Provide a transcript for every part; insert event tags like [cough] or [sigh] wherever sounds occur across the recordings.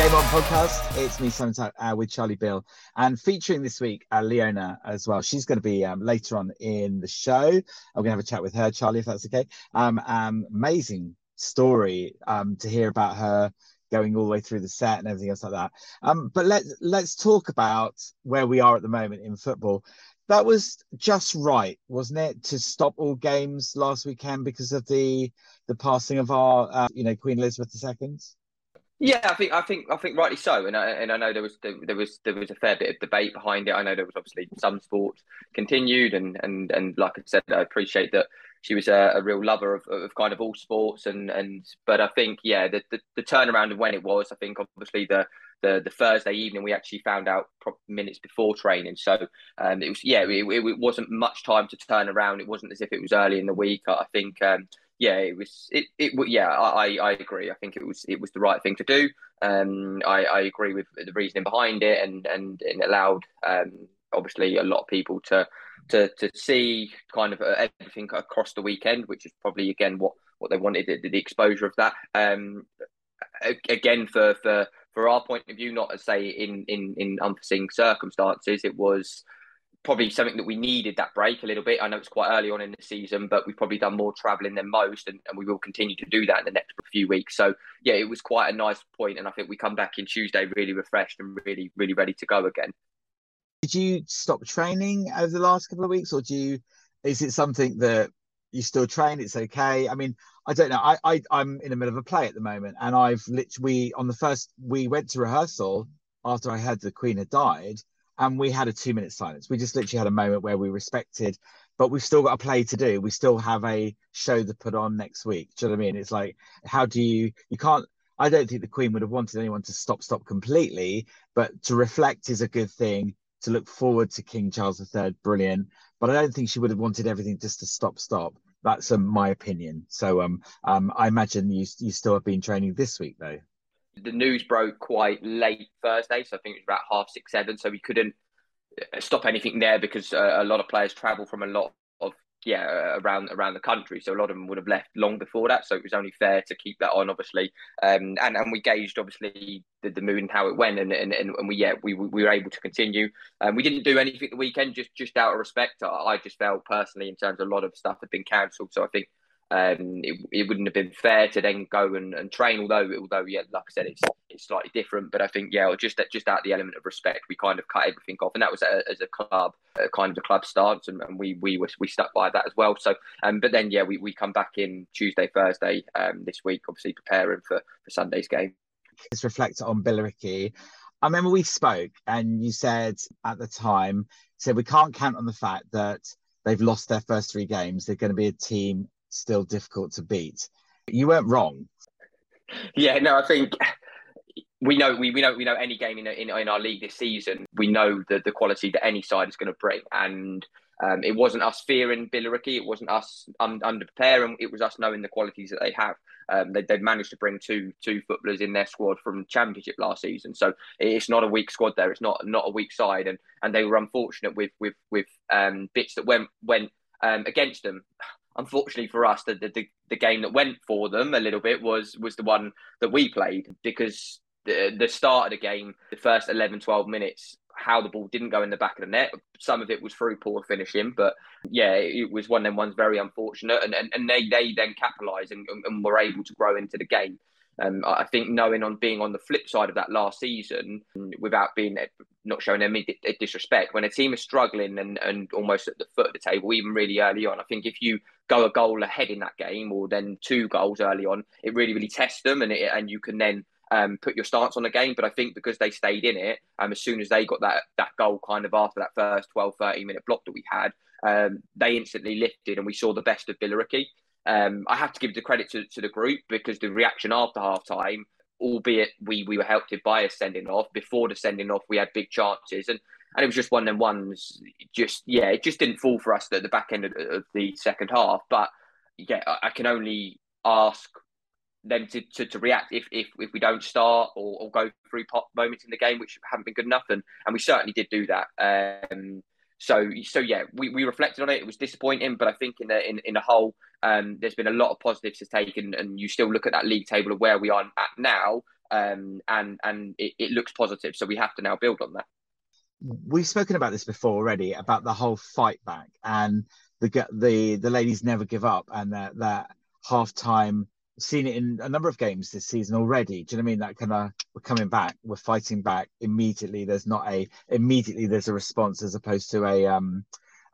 Game On podcast. It's me, Simon, uh, with Charlie Bill, and featuring this week uh, Leona as well. She's going to be um, later on in the show. I'm going to have a chat with her, Charlie, if that's okay. Um, um, amazing story um, to hear about her going all the way through the set and everything else like that. Um, but let's let's talk about where we are at the moment in football. That was just right, wasn't it, to stop all games last weekend because of the the passing of our, uh, you know, Queen Elizabeth II. Yeah, I think I think I think rightly so, and I, and I know there was there, there, was there was a fair bit of debate behind it. I know there was obviously some sports continued, and and and like I said, I appreciate that she was a, a real lover of, of kind of all sports, and and but I think yeah, the, the, the turnaround of when it was, I think obviously the the, the Thursday evening we actually found out minutes before training, so um, it was yeah, it, it, wasn't much time to turn around. It wasn't as if it was early in the week. I think um, yeah, it was it it yeah, I I agree. I think it was it was the right thing to do. Um, I I agree with the reasoning behind it, and and, it allowed um obviously a lot of people to to to see kind of everything across the weekend, which is probably again what what they wanted the, the exposure of that. Um, again for for for our point of view, not to say in in in unforeseen circumstances, it was probably something that we needed that break a little bit. I know it's quite early on in the season, but we've probably done more travelling than most, and, and we will continue to do that in the next few weeks. So yeah, it was quite a nice point, and I think we come back in Tuesday really refreshed and really really ready to go again. Did you stop training over the last couple of weeks, or do you? Is it something that you still train? It's okay. I mean, I don't know. I, I I'm in the middle of a play at the moment, and I've literally on the first we went to rehearsal after I heard the Queen had died and we had a two minute silence. We just literally had a moment where we respected, but we've still got a play to do. We still have a show to put on next week. Do you know what I mean? It's like, how do you, you can't, I don't think the Queen would have wanted anyone to stop, stop completely, but to reflect is a good thing. To look forward to King Charles III, brilliant. But I don't think she would have wanted everything just to stop, stop. That's um, my opinion. So um, um, I imagine you you still have been training this week though the news broke quite late Thursday, so I think it was about half six, seven. So we couldn't uh, stop anything there because uh, a lot of players travel from a lot of yeah around around the country. So a lot of them would have left long before that. So it was only fair to keep that on, obviously. Um, and and we gauged obviously the, the mood and how it went, and and, and we yeah we, we were able to continue. Um, we didn't do anything the weekend just just out of respect. I, I just felt personally in terms of a lot of stuff had been cancelled. So I think um, it, it wouldn't have been fair to then go and, and train. Although, although yeah, like I said, it's it's slightly different. But I think yeah, just just out the element of respect, we kind of cut everything off, and that was a, as a club, a kind of a club stance, and, and we we were we stuck by that as well. So, um, but then yeah, we, we come back in Tuesday, Thursday, um, this week, obviously preparing for for Sunday's game. Let's reflect on Billericay. I remember we spoke, and you said at the time, said we can't count on the fact that they've lost their first three games. They're going to be a team still difficult to beat. You weren't wrong. Yeah, no, I think we know we, we know we know any game in, in, in our league this season. We know the the quality that any side is going to bring, and um, it wasn't us fearing Billericay. It wasn't us un- under preparing. It was us knowing the qualities that they have. Um, they, have managed to bring two two footballers in their squad from Championship last season, so it's not a weak squad there. It's not not a weak side, and and they were unfortunate with with with um, bits that went went um, against them unfortunately for us, the, the the game that went for them a little bit was was the one that we played because the the start of the game, the first 11, 12 minutes, how the ball didn't go in the back of the net. Some of it was through poor finishing, but yeah, it was one of them ones very unfortunate, and and, and they they then capitalised and, and were able to grow into the game. Um, I think knowing on being on the flip side of that last season, without being not showing any disrespect, when a team is struggling and, and almost at the foot of the table, even really early on, I think if you go a goal ahead in that game or then two goals early on, it really really tests them and it, and you can then um, put your stance on the game. But I think because they stayed in it, um, as soon as they got that that goal kind of after that first 12, 13 minute block that we had, um, they instantly lifted and we saw the best of Billericay. Um, I have to give the credit to, to the group because the reaction after half time, albeit we, we were helped by a sending off, before the sending off, we had big chances. And, and it was just one of them ones, just, yeah, it just didn't fall for us at the back end of, of the second half. But yeah, I, I can only ask them to, to, to, react if, if if we don't start or, or go through pop moments in the game which haven't been good enough and and we certainly did do that um, so so yeah, we, we reflected on it. It was disappointing, but I think in the in, in the whole, um, there's been a lot of positives to take, and, and you still look at that league table of where we are at now. um, and and it, it looks positive. So we have to now build on that. We've spoken about this before already about the whole fight back and the the the ladies never give up and that that half time seen it in a number of games this season already. Do you know what I mean? That kind of we're coming back, we're fighting back immediately. There's not a immediately there's a response as opposed to a um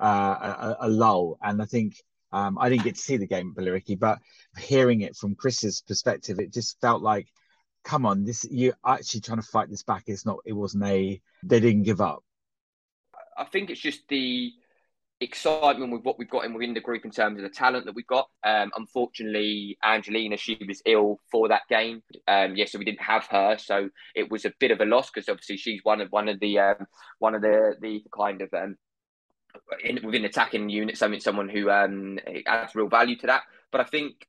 uh, a, a lull. And I think um I didn't get to see the game at Billericay, but hearing it from Chris's perspective, it just felt like, come on, this you're actually trying to fight this back. It's not. It wasn't a. They didn't give up. I think it's just the excitement with what we've got in within the group in terms of the talent that we've got. Um, unfortunately, Angelina, she was ill for that game. Um, yeah, so we didn't have her, so it was a bit of a loss because obviously she's one of one of the um, one of the the kind of um, in, within attacking units. I mean, someone who um, adds real value to that. But I think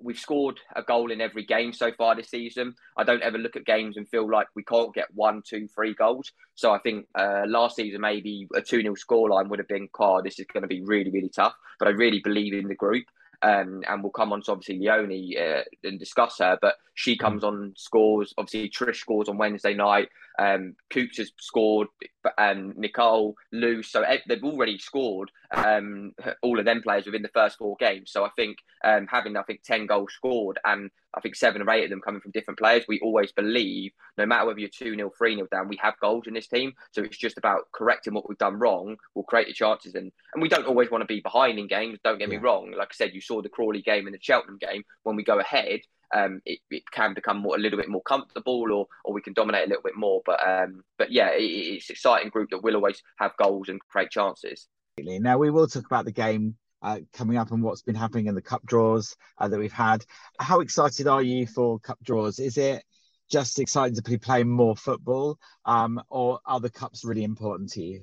we've scored a goal in every game so far this season. I don't ever look at games and feel like we can't get one, two, three goals. So I think uh, last season maybe a 2 0 scoreline would have been, car, this is going to be really, really tough. But I really believe in the group. Um, and we'll come on to obviously Leonie uh, and discuss her. But she comes on, scores. Obviously, Trish scores on Wednesday night. Um, Coops has scored, and Nicole, Lou. So they've already scored um, all of them players within the first four games. So I think um, having I think ten goals scored and I think seven or eight of them coming from different players, we always believe no matter whether you're two 0 three 0 down, we have goals in this team. So it's just about correcting what we've done wrong. We'll create the chances, and and we don't always want to be behind in games. Don't get yeah. me wrong. Like I said, you saw the Crawley game and the Cheltenham game. When we go ahead, um, it, it can become more, a little bit more comfortable or or we can dominate a little bit more. But um, but yeah, it, it's an exciting group that will always have goals and create chances. Now we will talk about the game uh, coming up and what's been happening in the cup draws uh, that we've had. How excited are you for cup draws? Is it just exciting to be playing more football, um, or are the cups really important to you?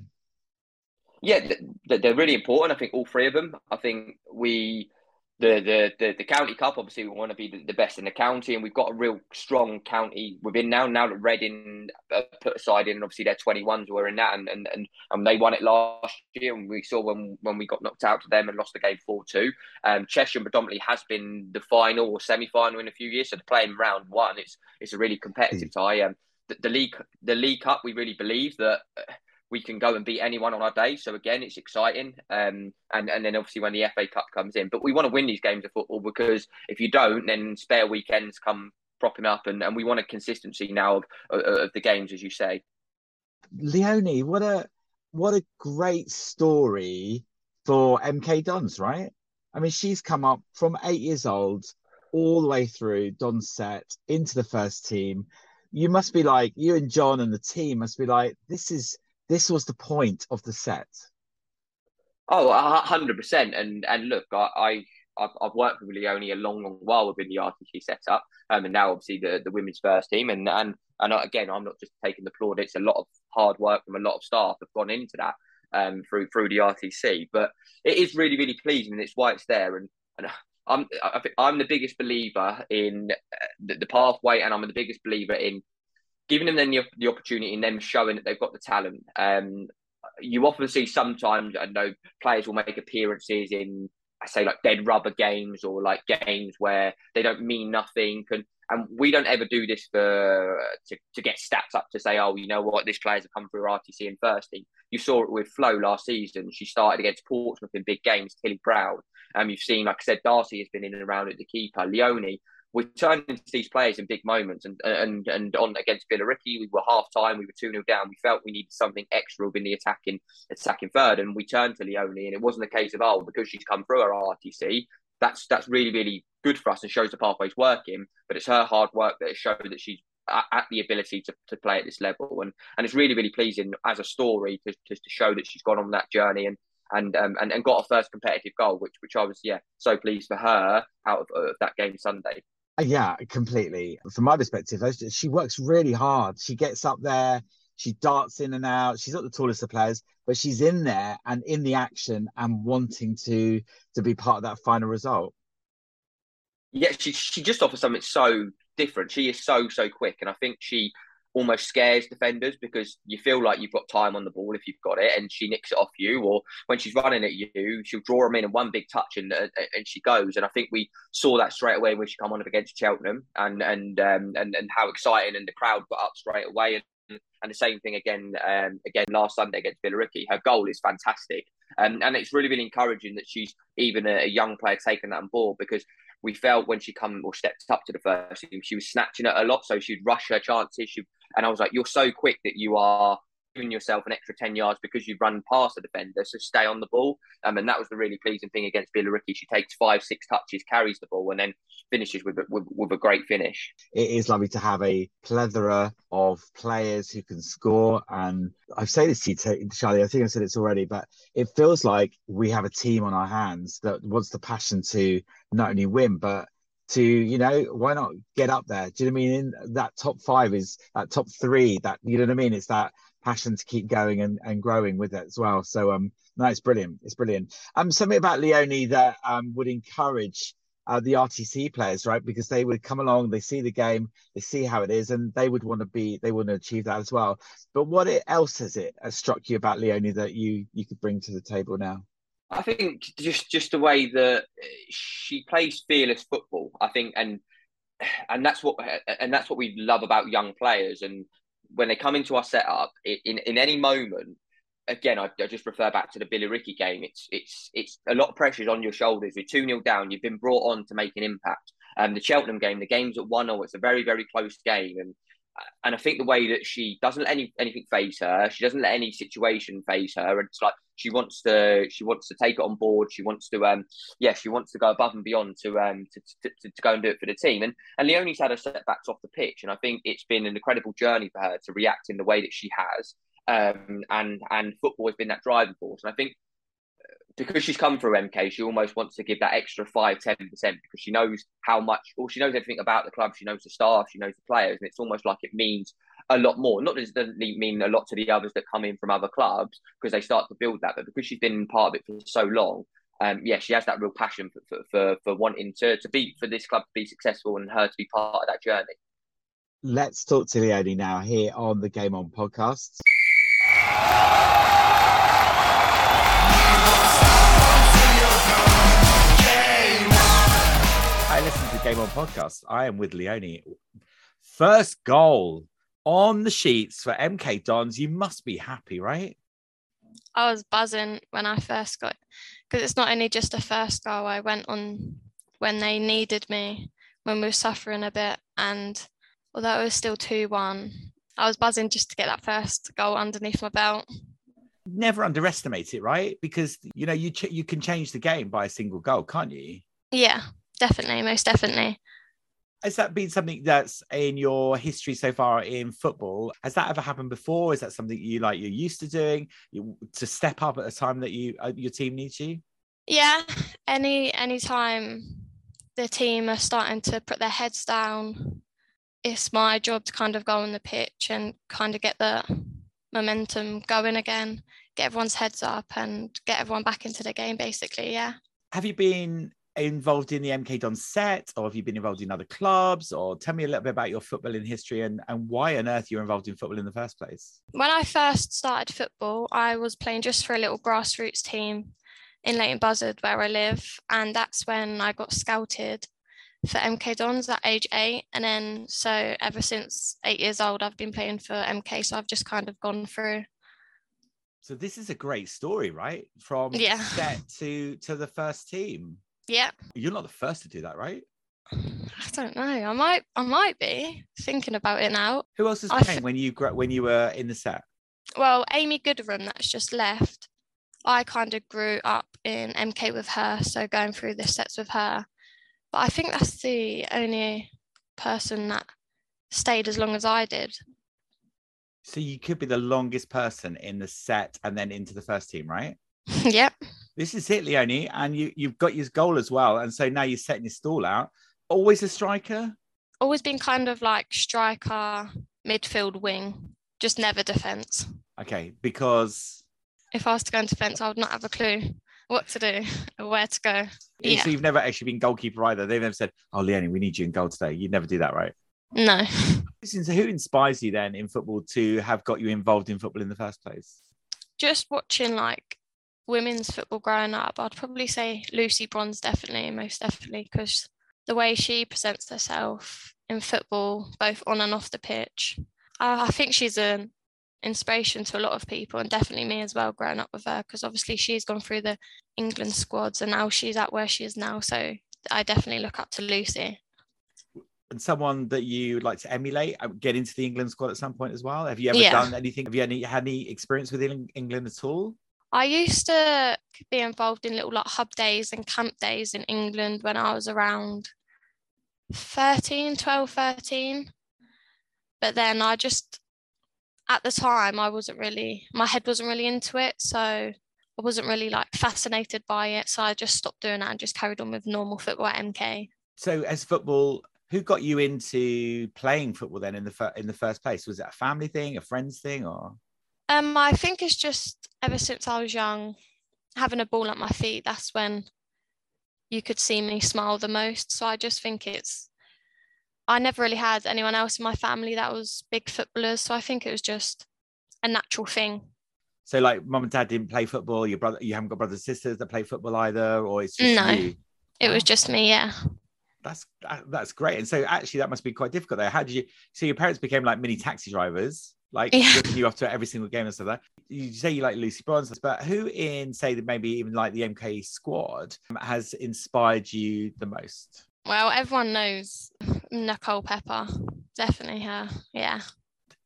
Yeah, they're really important. I think all three of them. I think we the, the the the county cup. Obviously, we want to be the, the, best in the county, and we've got a real strong county within now. Now that Reading uh, put aside in, and obviously their twenty ones were in that, and, and and and they won it last year. And we saw when when we got knocked out to them and lost the game four two. Um, Chesham predominantly has been the final or semi final in a few years, so to play in round one, it's it's a really competitive tie. Um, the, the league the league cup, we really believe that. Uh, we can go and beat anyone on our day. So again, it's exciting. Um, and and then obviously when the FA Cup comes in, but we want to win these games of football because if you don't, then spare weekends come propping up, and, and we want a consistency now of, of, of the games, as you say. Leonie, what a what a great story for MK Dons, right? I mean, she's come up from eight years old all the way through Donset into the first team. You must be like you and John and the team must be like, this is this was the point of the set. Oh, hundred percent. And and look, I, I have worked with Leonie a long, long while within the RTC setup, um, and now obviously the, the women's first team, and and and again, I'm not just taking the plaudits. A lot of hard work from a lot of staff have gone into that um, through through the RTC, but it is really, really pleasing, and it's why it's there. And and I'm I think I'm the biggest believer in uh, the, the pathway, and I'm the biggest believer in giving them then the, the opportunity and them showing that they've got the talent. Um, you often see sometimes, I know players will make appearances in, I say, like dead rubber games or like games where they don't mean nothing. And, and we don't ever do this for to, to get stats up to say, oh, you know what, this player's come through RTC and first team. You saw it with Flo last season. She started against Portsmouth in big games, Tilly Brown. Um, you've seen, like I said, Darcy has been in and around at the keeper. Leonie, we turned into these players in big moments. And and and on against Billericay, we were half time, we were 2 0 down. We felt we needed something extra in the attacking attacking third. And we turned to Leonie, and it wasn't a case of, oh, because she's come through her RTC, that's that's really, really good for us and shows the pathway's working. But it's her hard work that has showed that she's at, the ability to, to play at this level. And and it's really, really pleasing as a story to, to, to show that she's gone on that journey and and um, and, and got a first competitive goal, which which I was yeah so pleased for her out of, of that game Sunday. Uh, yeah, completely. From my perspective, she works really hard. She gets up there, she darts in and out. She's not the tallest of players, but she's in there and in the action and wanting to to be part of that final result. Yeah, she she just offers something so different. She is so so quick, and I think she almost scares defenders because you feel like you've got time on the ball if you've got it, and she nicks it off you, or when she's running at you, she'll draw them in and one big touch and uh, and she goes. And I think we saw that straight away when she come on up against Cheltenham, and and um, and and how exciting and the crowd got up straight away. And, and the same thing again, um, again last Sunday against Billericay. Her goal is fantastic, um, and it's really been encouraging that she's even a, a young player taking that on board because we felt when she come or stepped up to the first team, she was snatching it a lot. So she'd rush her chances. She, and I was like, you're so quick that you are giving yourself an extra 10 yards because you've run past the defender. So stay on the ball. Um, and that was the really pleasing thing against Billericay. She takes five, six touches, carries the ball, and then finishes with, with, with a great finish. It is lovely to have a plethora of players who can score. And I've said this to you, Charlie, I think I've said this already, but it feels like we have a team on our hands that wants the passion to not only win, but to you know why not get up there do you know what i mean in that top five is that top three that you know what i mean it's that passion to keep going and, and growing with it as well. So um, no, it's brilliant. It's brilliant. Um, something about Leonie that um would encourage uh, the RTC players, right? Because they would come along, they see the game, they see how it is, and they would want to be, they want to achieve that as well. But what else has it has struck you about Leonie that you you could bring to the table now? I think just just the way that she plays fearless football. I think, and and that's what and that's what we love about young players. And when they come into our setup in in any moment, again, I, I just refer back to the Billericay game. It's it's it's a lot of pressures on your shoulders. You're two 0 down. You've been brought on to make an impact. Um, the Cheltenham game, the game's at one 0 It's a very very close game, and and I think the way that she doesn't let any anything phase her, she doesn't let any situation phase her, and it's like she wants to she wants to take it on board. She wants to um yeah she wants to go above and beyond to um to, to, to, to go and do it for the team. And and Leonie's had her setbacks off the pitch, and I think it's been an incredible journey for her to react in the way that she has. Um and and football has been that driving force, and I think because she's come through MK, she almost wants to give that extra 5 10% because she knows how much, or she knows everything about the club. She knows the staff, she knows the players, and it's almost like it means a lot more. Not that it doesn't mean a lot to the others that come in from other clubs because they start to build that, but because she's been part of it for so long, um, yeah, she has that real passion for, for, for, for wanting to, to be, for this club to be successful and her to be part of that journey. Let's talk to Leonie now here on the Game On podcast. I listen to the Game On podcast. I am with Leonie. First goal on the sheets for MK Dons. You must be happy, right? I was buzzing when I first got because it's not only just a first goal. I went on when they needed me when we were suffering a bit, and although it was still two one, I was buzzing just to get that first goal underneath my belt. Never underestimate it, right? Because you know you ch- you can change the game by a single goal, can't you? Yeah, definitely, most definitely. Has that been something that's in your history so far in football? Has that ever happened before? Is that something you like you're used to doing you, to step up at a time that you uh, your team needs you? Yeah, any any time the team are starting to put their heads down, it's my job to kind of go on the pitch and kind of get the momentum going again, get everyone's heads up and get everyone back into the game basically, yeah. Have you been involved in the MK Don set, or have you been involved in other clubs? Or tell me a little bit about your footballing history and, and why on earth you're involved in football in the first place. When I first started football, I was playing just for a little grassroots team in Leighton Buzzard, where I live. And that's when I got scouted for MK Dons at age eight. And then, so ever since eight years old, I've been playing for MK. So I've just kind of gone through. So this is a great story, right? From yeah. set to to the first team. Yeah. You're not the first to do that, right? I don't know. I might. I might be thinking about it now. Who else was playing f- when you when you were in the set? Well, Amy Gooderham, that's just left. I kind of grew up in MK with her, so going through the sets with her. But I think that's the only person that stayed as long as I did. So you could be the longest person in the set and then into the first team, right? [laughs] yep. This is it, Leonie, and you you've got your goal as well, and so now you're setting your stall out. Always a striker. Always been kind of like striker, midfield, wing, just never defense. Okay, because if I was to go into defense, I would not have a clue what to do or where to go. Yeah. So you've never actually been goalkeeper either. They've never said, "Oh, Leonie, we need you in goal today." You'd never do that, right? No. So who inspires you then in football to have got you involved in football in the first place? Just watching like women's football growing up, I'd probably say Lucy Bronze definitely, most definitely, because the way she presents herself in football, both on and off the pitch, I think she's an inspiration to a lot of people and definitely me as well growing up with her because obviously she's gone through the England squads and now she's at where she is now so I definitely look up to Lucy and someone that you would like to emulate uh, get into the England squad at some point as well have you ever Yeah. done anything have you any had any experience with England at all I used to be involved in little like hub days and camp days in England when I was around 13, 12, 13. But then I just, at the time, I wasn't really, my head wasn't really into it. So I wasn't really like fascinated by it. So I just stopped doing that and just carried on with normal football at MK. so as football who got you into playing football then in the fir- in the first place was it a family thing a friends thing or Um, I think it's just ever since I was young, having a ball at my feet, that's when you could see me smile the most. So I just think it's, I never really had anyone else in my family that was big footballers. So I think it was just a natural thing. so like mum and dad didn't play football your brother you haven't got brothers and sisters that play football either or it's just No. you It was just me, yeah. that's that's great and so actually that must be quite difficult there how did you so your parents became like mini taxi drivers like Yeah. you off to every single game and stuff like that you say you like lucy bronze but who in say that maybe even like the mk squad has inspired you the most Well, everyone knows Nicole Pepper. Definitely her. Yeah.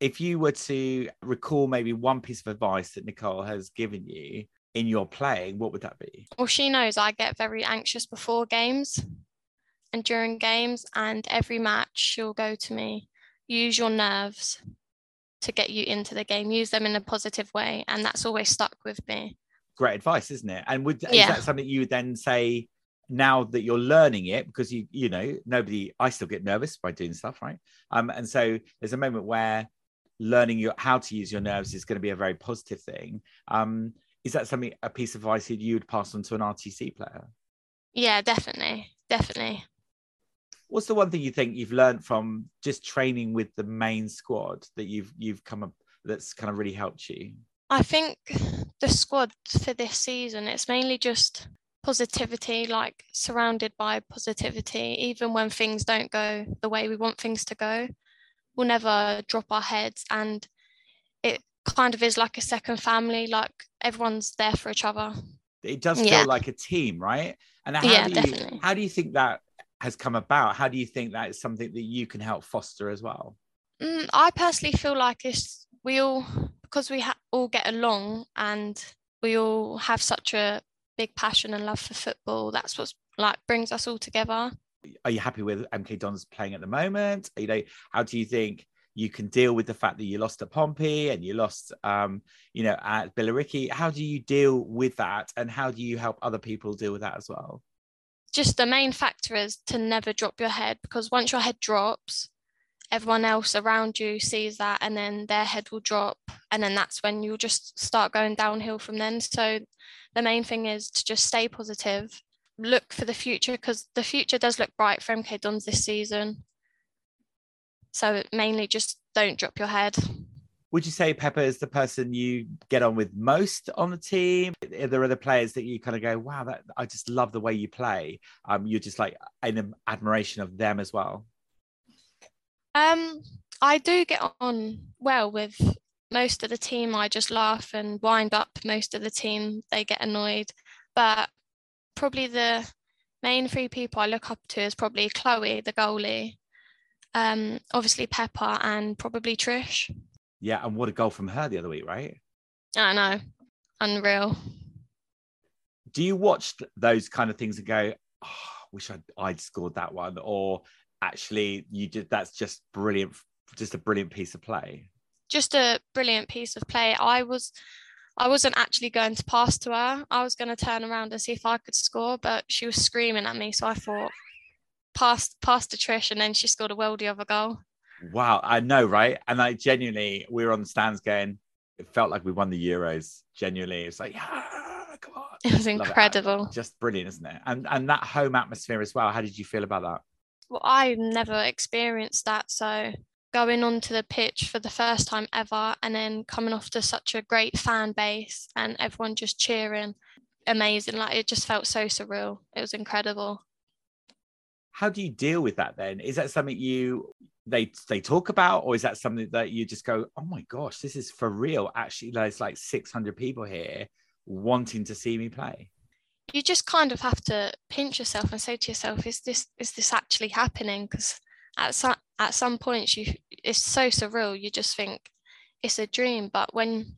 if you were to recall maybe one piece of advice that nicole has given you in your playing what would that be Well, she knows I get very anxious before games and during games, and every match she'll go to me, use your nerves to get you into the game, use them in a positive way. And that's always stuck with me. great advice, isn't it? And would is that something you would then say now that you're learning it because you you know nobody I still get nervous by doing stuff, right? Um, and so there's a moment where learning your how to use your nerves is going to be a very positive thing. Um, is that something a piece of advice that you would pass on to an RTC player? Yeah, definitely. Definitely. What's the one thing you think you've learned from just training with the main squad that you've you've come up that's kind of really helped you? I think the squad for this season, it's mainly just positivity, like surrounded by positivity, even when things don't go the way we want things to go. We'll never drop our heads, and it kind of is like a second family, like everyone's there for each other. it does feel Yeah. like a team, right? And how Yeah, do you definitely. how do you think that has come about? How do you think that is something that you can help foster as well? Mm, I personally feel like it's we all because we ha- all get along and we all have such a big passion and love for football. That's what's like brings us all together. Are you happy with MK Dons playing at the moment? You know, how do you think you can deal with the fact that you lost at Pompey and you lost, um, you know, at Billericay? How do you deal with that, and how do you help other people deal with that as well? just the main factor is to never drop your head because once your head drops, everyone else around you sees that and then their head will drop. And then that's when you'll just start going downhill from then. So the main thing is to just stay positive, look for the future because the future does look bright for MK Dons this season. So mainly just don't drop your head. Would you say Pepper is the person you get on with most on the team? Are there other players that you kind of go, wow, that I just love the way you play? Um, you're just like in admiration of them as well. Um, I do get on well with most of the team. I just laugh and wind up most of the team. They get annoyed, but probably the main three people I look up to is probably Chloe, the goalie, um, obviously Pepper, and probably Trish. Yeah, and what a goal from her the other week, right? I know, unreal. Do you watch those kind of things and go, oh, wish I'd, I'd scored that one, or actually you did? That's just brilliant, just a brilliant piece of play. Just a brilliant piece of play. I was. I wasn't actually going to pass to her. I was going to turn around and see if I could score, but she was screaming at me. So I thought, pass, pass to Trish, and then she scored a worldie of a goal. Wow, I know, right? And I genuinely, we were on the stands going, it felt like we won the Euros. Genuinely, it's like, yeah, come on. It was Love it. incredible. Just brilliant, isn't it? And and that home atmosphere as well. How did you feel about that? Well, I never experienced that. So going onto the pitch for the first time ever and then coming off to such a great fan base and everyone just cheering amazing like it just felt so surreal. It was incredible. How do you deal with that then? Is that something you they they talk about or is that something that you just go oh my gosh this is for real actually there's like 600 people here wanting to see me play you just kind of have to pinch yourself and say to yourself is this is this actually happening? Because at some at some points you it's so surreal you just think it's a dream but when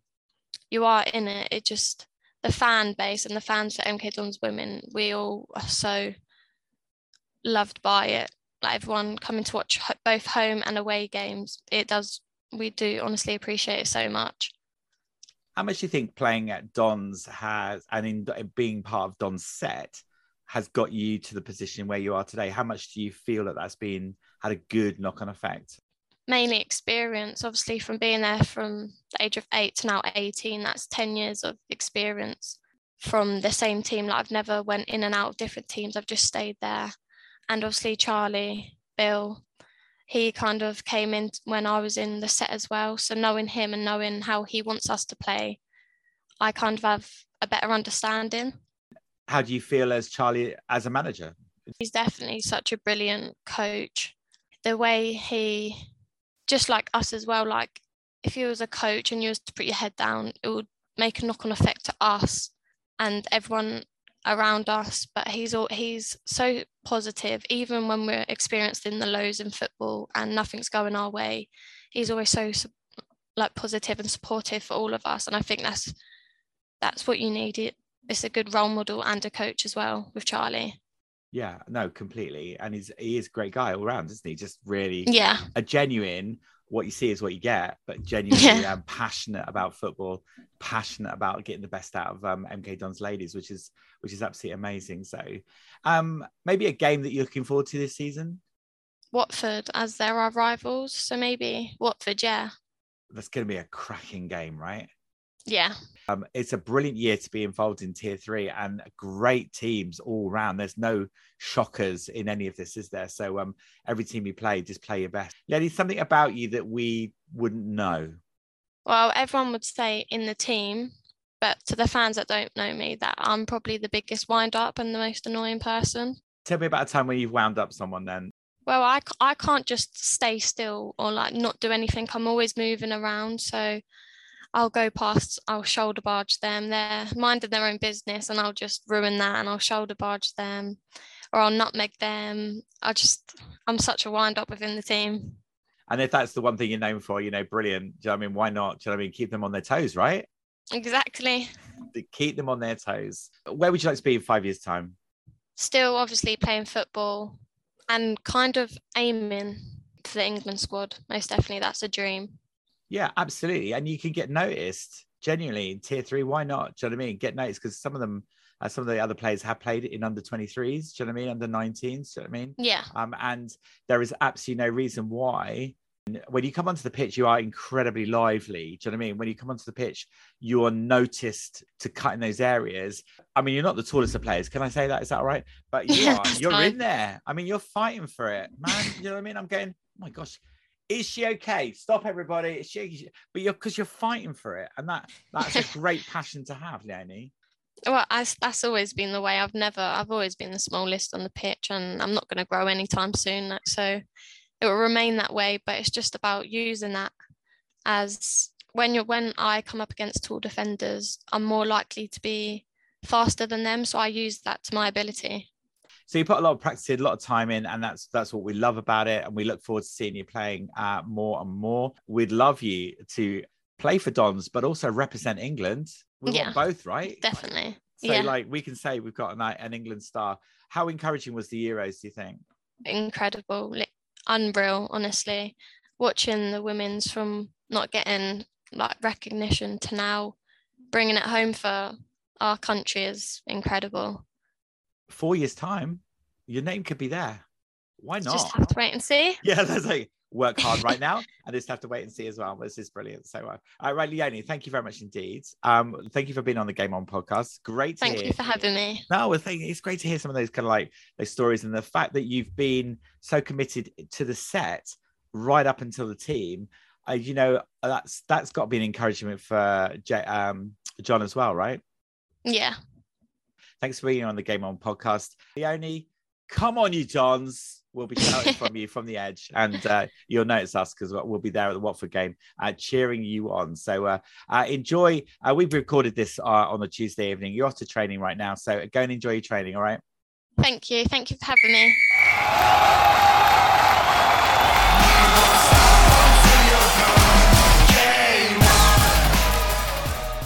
you are in it it just the fan base and the fans for MK Dons women we all are so loved by it. Like everyone coming to watch both home and away games it does we do honestly appreciate it so much how much do you think playing at Dons has and in uh, being part of Don's set has got you to the position where you are today? How much do you feel that that's been had a good knock on effect? Mainly experience, obviously, from being there from the age of eight to now 18. That's 10 years of experience from the same team. Like I've never went in and out of different teams. I've just stayed there. And obviously, Charlie, Bill, he kind of came in when I was in the set as well. So knowing him and knowing how he wants us to play, I kind of have a better understanding how do you feel as Charlie as a manager? He's definitely such a brilliant coach. The way he, just like us as well, like if you was a coach and you was to put your head down, it would make a knock-on effect to us and everyone around us. But he's all he's so positive, even when we're experiencing the lows in football and nothing's going our way. He's always so like positive and supportive for all of us, and I think that's that's what you need it's a good role model and a coach as well with Charlie. Yeah, no, completely. And he's he is a great guy all around, isn't he? Just really yeah, a genuine what you see is what you get, but [laughs] genuinely yeah. um, passionate about football, passionate about getting the best out of um, MK Dons ladies, which is which is absolutely amazing. So, um, maybe a game that you're looking forward to this season. Watford, as they're our rivals, so maybe Watford, yeah. That's going to be a cracking game, right? Yeah. Um, it's a brilliant year to be involved in tier three and great teams all round. There's no shockers in any of this, is there? So um, every team you play, just play your best. Lenny, something about you that we wouldn't know. Well, everyone would say in the team, but to the fans that don't know me, that I'm probably the biggest wind up and the most annoying person. Tell me about a time when you've wound up someone then. Well, I, I can't just stay still or like not do anything. I'm always moving around. So I'll go past, I'll shoulder barge them. They're minding their own business and I'll just ruin that and I'll shoulder barge them or I'll nutmeg them. I just, I'm such a wind up within the team. And if that's the one thing you're known for, you know, brilliant. Do you know I mean? Why not? Do you know I mean? Keep them on their toes, right? Exactly. Keep them on their toes. Where would you like to be in five years' time? Still, obviously, playing football and kind of aiming for the England squad. Most definitely, that's a dream. Yeah, absolutely. And you can get noticed genuinely in tier three. Why not? Do you know what I mean? Get noticed because some of them, uh, some of the other players have played in under 23s. Do you know what I mean? Under 19s. Do you know what I mean? Yeah. Um, and there is absolutely no reason why when you come onto the pitch, you are incredibly lively. Do you know what I mean? When you come onto the pitch, you are noticed to cut in those areas. I mean, you're not the tallest of players. Can I say that? Is that all right? But you [laughs] are. You're fine. in there. I mean, you're fighting for it, man. You know what I mean? I'm going, oh my gosh, is she okay? Stop everybody. Is she, but you're because you're fighting for it, and that that's a [laughs] great passion to have, Leonie. Well, that's always been the way. I've never, I've always been the smallest on the pitch, and I'm not going to grow anytime soon. So it will remain that way. But it's just about using that as when you're when I come up against tall defenders, I'm more likely to be faster than them. So I use that to my ability. So you put a lot of practice in, a lot of time in, and that's that's what we love about it. And we look forward to seeing you playing uh, more and more. We'd love you to play for Dons, but also represent England. We yeah, want both, right? Definitely. So, yeah. like, we can say we've got an, an England star. How encouraging was the Euros? Do you think? Incredible, unreal. Honestly, watching the women's from not getting like recognition to now bringing it home for our country is incredible four years' time, your name could be there. Why not? Just have to wait and see. [laughs] Yeah, that's like, work hard right [laughs] now and just have to wait and see as well. This is brilliant. So, uh, all right, Leonie, thank you very much indeed. Um, thank you for being on the Game On podcast. Great. thank hear. you for having me. No, well, thank, it's great to hear some of those kind of like those stories and the fact that you've been so committed to the set right up until the team. Uh, you know, that's that's got to be an encouragement for J- um, John as well, right? Yeah. Thanks for being on the Game On podcast. Leonie, come on, you Dons. We'll be shouting from you from the edge, and uh, you'll notice us because we'll be there at the Watford game, uh, cheering you on. So uh, uh enjoy. Uh, we've recorded this uh, on a Tuesday evening. You're off to training right now, so go and enjoy your training. All right. Thank you. Thank you for having me.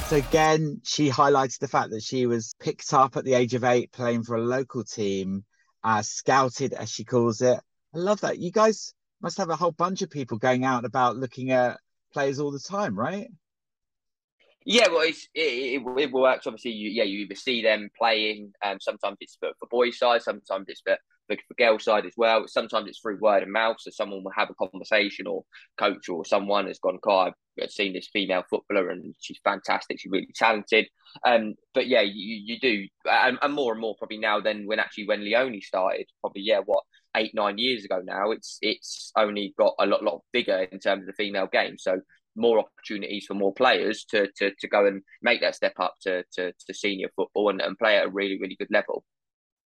So again, she highlighted the fact that she was picked up at the age of eight, playing for a local team, uh, scouted as she calls it. I love that. You guys must have a whole bunch of people going out about looking at players all the time, right? Yeah, well, it's, it, it, it works. Obviously, you, yeah, you either see them playing, and um, sometimes it's for, for boys' side, sometimes it's for for, for girls' side as well. Sometimes it's through word of mouth, so someone will have a conversation, or coach or someone has gone, "God, I've seen this female footballer, and she's fantastic. She's really talented." Um, but yeah, you, you do, and, and more and more probably now than when actually when Leonie started, probably yeah, what eight nine years ago now. It's it's only got a lot lot bigger in terms of the female game. So more opportunities for more players to to, to go and make that step up to, to, to senior football and, and play at a really really good level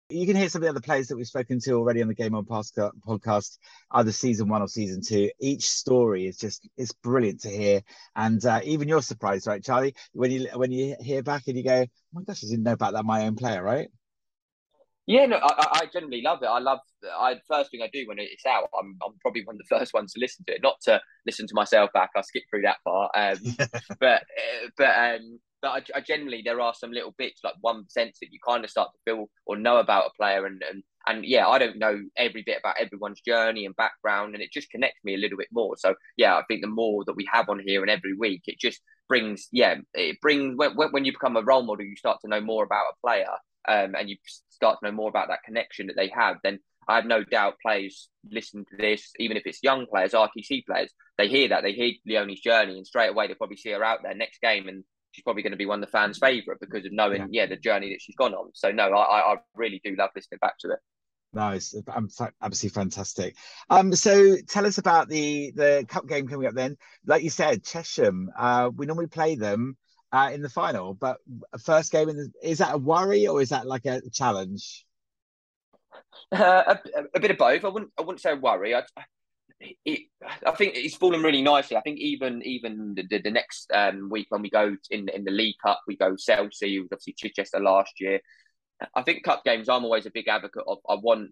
you can hear some of the other players that we've spoken to already on the Game On Past podcast, either season one or season two. Each story is just it's brilliant to hear, and uh, even you're surprised, right, Charlie, when you when you hear back and you go, oh "My gosh, I didn't know about that my own player," right? Yeah, no, I, I generally love it. I love. I first thing I do when it's out, I'm I'm probably one of the first ones to listen to it, not to listen to myself back. I skip through that part, um, [laughs] but uh, but um, but I, I, generally there are some little bits like one percent that you kind of start to feel or know about a player, and and and yeah, I don't know every bit about everyone's journey and background, and it just connects me a little bit more. So yeah, I think the more that we have on here and every week, it just brings yeah, it brings when when you become a role model, you start to know more about a player, um, and you start to know more about that connection that they have, then I have no doubt players listen to this, even if it's young players, RTC players, they hear that, they hear Leonie's journey, and straight away they probably see her out there next game, and she's probably going to be one of the fans' favourite because of knowing, yeah. yeah. the journey that she's gone on. So no, I, I really do love listening back to it. Nice, I'm absolutely fantastic. Um, so tell us about the the cup game coming up. Then, like you said, Chesham. Uh, we normally play them uh, in the final. But first game in the, is that a worry or is that like a challenge? Uh, a, a, bit of both. I wouldn't. I wouldn't say worry. I, it, I think it's fallen really nicely. I think even even the, the, next um, week when we go in in the League Cup, we go Chelsea, obviously Chichester last year. I think cup games. I'm always a big advocate of. I want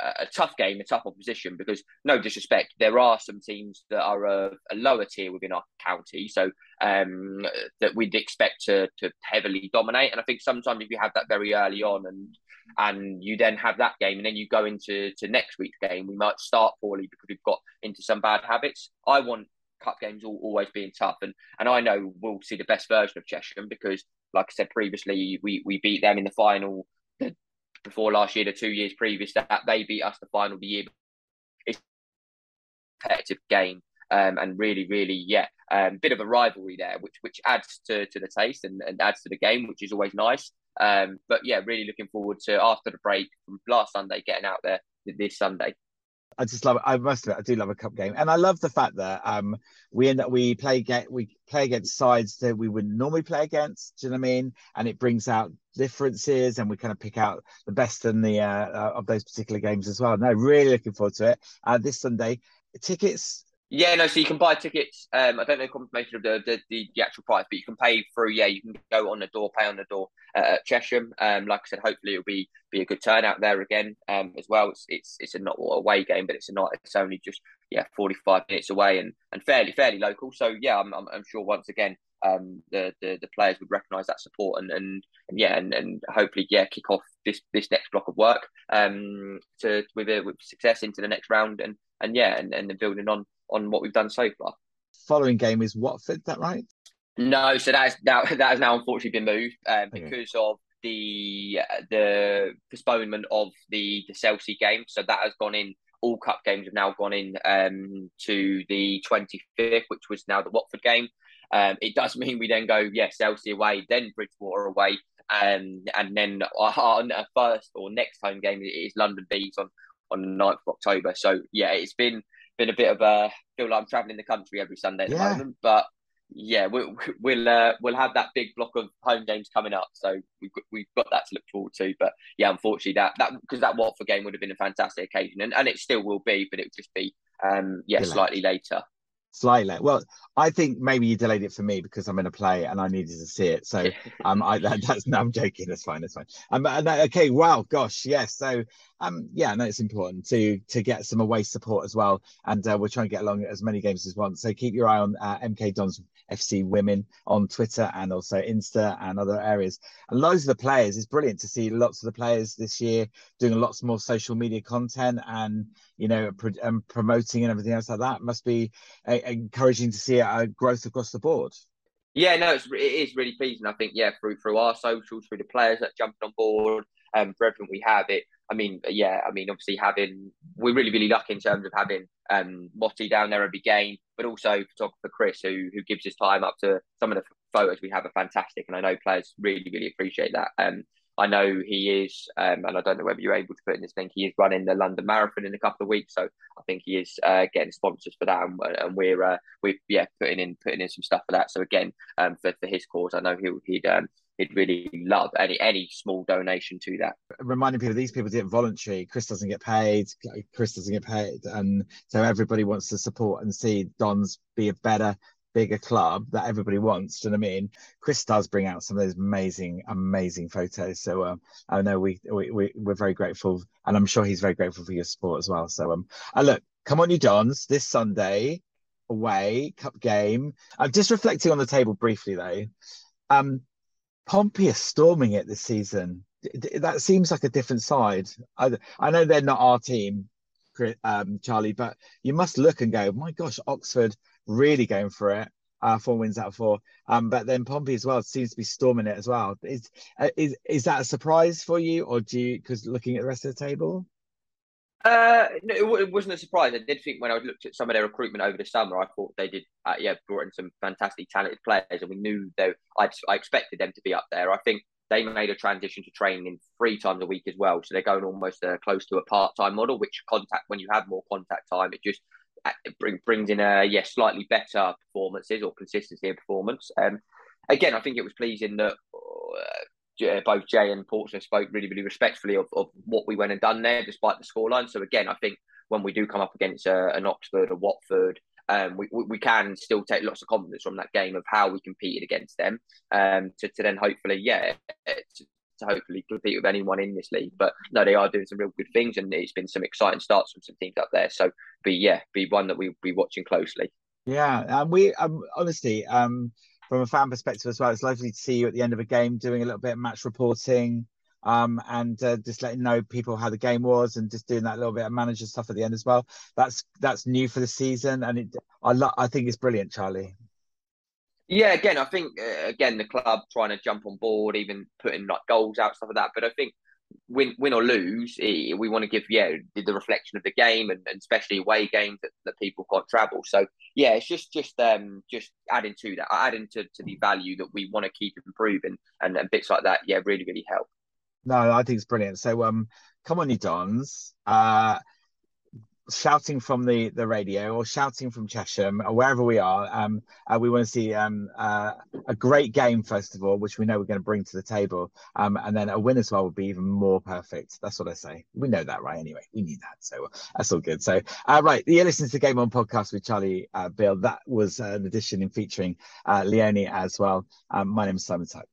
a tough game, a tough opposition, because no disrespect, there are some teams that are a, a lower tier within our county, so um, that we'd expect to to heavily dominate. And I think sometimes if you have that very early on, and and you then have that game, and then you go into to next week's game, we might start poorly because we've got into some bad habits. I want cup games all, always being tough, and and I know we'll see the best version of Chesham because like I said previously, we we beat them in the final the, before last year, the two years previous that they beat us the final the year. It's a competitive game. Um, and really, really, yeah, um, bit of a rivalry there, which which adds to, to the taste and, and adds to the game, which is always nice. Um, but yeah, really looking forward to after the break from last Sunday, getting out there this Sunday. I just love it. I must admit, I do love a cup game, and I love the fact that um we end up we play get we play against sides that we would normally play against. Do you know what I mean? And it brings out differences, and we kind of pick out the best in the uh of those particular games as well. No, really looking forward to it. Uh, this Sunday, tickets yeah, no. So you can buy tickets. Um, I don't know confirmation of the, the, the, actual price, but you can pay through. Yeah, you can go on the door, pay on the door uh, at Chesham. Um, like I said, hopefully it'll be be a good turnout there again. Um, as well. It's it's it's a not away game, but it's a not. It's only just yeah, forty five minutes away and and fairly fairly local. So yeah, I'm I'm, I'm sure once again um, the, the the players would recognise that support and, and and yeah and, and hopefully yeah kick off this this next block of work um to with a, with success into the next round and and yeah and, and building on on what we've done so far. Following game is Watford, that right? No, so that is now that has now unfortunately been moved um, okay. because of the the postponement of the the Chelsea game. So that has gone in all cup games have now gone in um, to the 25th, which was now the Watford game. Um, it does [laughs] mean we then go, yes, Chelsea away, then Bridgwater away, um, and then our, our first or next home game is London Bees on on the 9th of October. So yeah, it's been been a bit of a feel like I'm traveling the country every Sunday at yeah. the moment, but yeah, we'll we'll uh, we'll have that big block of home games coming up, so we've got, we've got that to look forward to. But yeah, unfortunately, that that because that Watford game would have been a fantastic occasion, and, and it still will be, but it would just be um yeah slightly later slightly. Well, I think maybe you delayed it for me because I'm in a play and I needed to see it. So [laughs] um, I that, that's no, I'm joking. That's fine. That's fine. Um, and, okay. Wow. Gosh. Yes. So um, yeah, no, it's important to to get some away support as well, and uh, we're trying to get along as many games as once. So keep your eye on uh, MK Dons FC Women on Twitter and also Insta and other areas. And loads of the players. It's brilliant to see lots of the players this year doing lots more social media content and you know pro- and promoting and everything else like that. Must be uh, encouraging to see a growth across the board. Yeah, no, it's, it is really pleasing. I think, yeah, through through our socials, through the players that jumped on board, um, for we have, it I mean, yeah, I mean, obviously having we're really really lucky in terms of having um Motti down there every game, but also photographer Chris who who gives his time up to some of the photos we have are fantastic, and I know players really really appreciate that. Um, I know he is, um, and I don't know whether you're able to put in this link. He is running the London Marathon in a couple of weeks, so I think he is uh, getting sponsors for that, and, and we're uh, we're yeah putting in putting in some stuff for that. So again, um, for, for his cause, I know he'll, he'd um, he'd really love any any small donation to that. Reminding people these people did voluntary. Chris doesn't get paid. Chris doesn't get paid, and so everybody wants to support and see Dons be a better, bigger club that everybody wants. Do you know what I mean? Chris does bring out some of those amazing, amazing photos. So um, I know we, we we we're very grateful, and I'm sure he's very grateful for your support as well. So um, uh, look, come on, you Dons, this Sunday away cup game. I'm just reflecting on the table briefly though. Um, Pompey are storming it this season. That seems like a different side. I, I know they're not our team, um, Charlie, but you must look and go, my gosh, Oxford really going for it. Uh, four wins out of four. Um, but then Pompey as well seems to be storming it as well. Is uh, is is that a surprise for you, or do you because looking at the rest of the table? Uh, no, it wasn't a surprise. I did think when I looked at some of their recruitment over the summer, I thought they did, uh, yeah, brought in some fantastic, talented players, and we knew they. I, I expected them to be up there. I think they made a transition to training three times a week as well, so they're going almost uh, close to a part-time model. Which contact, when you have more contact time, it just uh, it bring, brings in a yeah slightly better performances or consistency of performance. Um, again, I think it was pleasing that uh, both Jay and Portsmouth spoke really, really respectfully of, of what we went and done there, despite the scoreline. So again, I think when we do come up against a, an Oxford or Watford, um, we, we can still take lots of confidence from that game of how we competed against them um, to, to then hopefully, yeah, to, to hopefully compete with anyone in this league. But no, they are doing some real good things, and it's been some exciting starts from some teams up there. So, be yeah, be one that we'll be watching closely. Yeah, and we um, honestly, um, from a fan perspective as well. It's lovely to see you at the end of a game doing a little bit of match reporting um, and uh, just letting know people how the game was and just doing that little bit of manager stuff at the end as well. That's that's new for the season, and it I lo- I think it's brilliant, Charlie. Yeah, again, I think uh, again the club trying to jump on board, even putting like goals out stuff like that. But I think win win or lose, we want to give yeah the reflection of the game and, and especially away games that, that people can't travel. So yeah, it's just just um just adding to that, adding to, to the value that we want to keep improving and, and bits like that. Yeah, really really help. No, I think it's brilliant. So um, come on, you dons. Uh, shouting from the the radio or shouting from Chesham or wherever we are. Um, uh, we want to see um, uh, a great game first of all, which we know we're going to bring to the table, um, and then a win as well would be even more perfect. That's what I say. We know that, right? Anyway, we need that, so that's all good. So, uh, right, you're listening to the Game On podcast with Charlie uh, Bill. That was an edition in featuring uh, Leonie as well. Um, my name is Simon Tuck.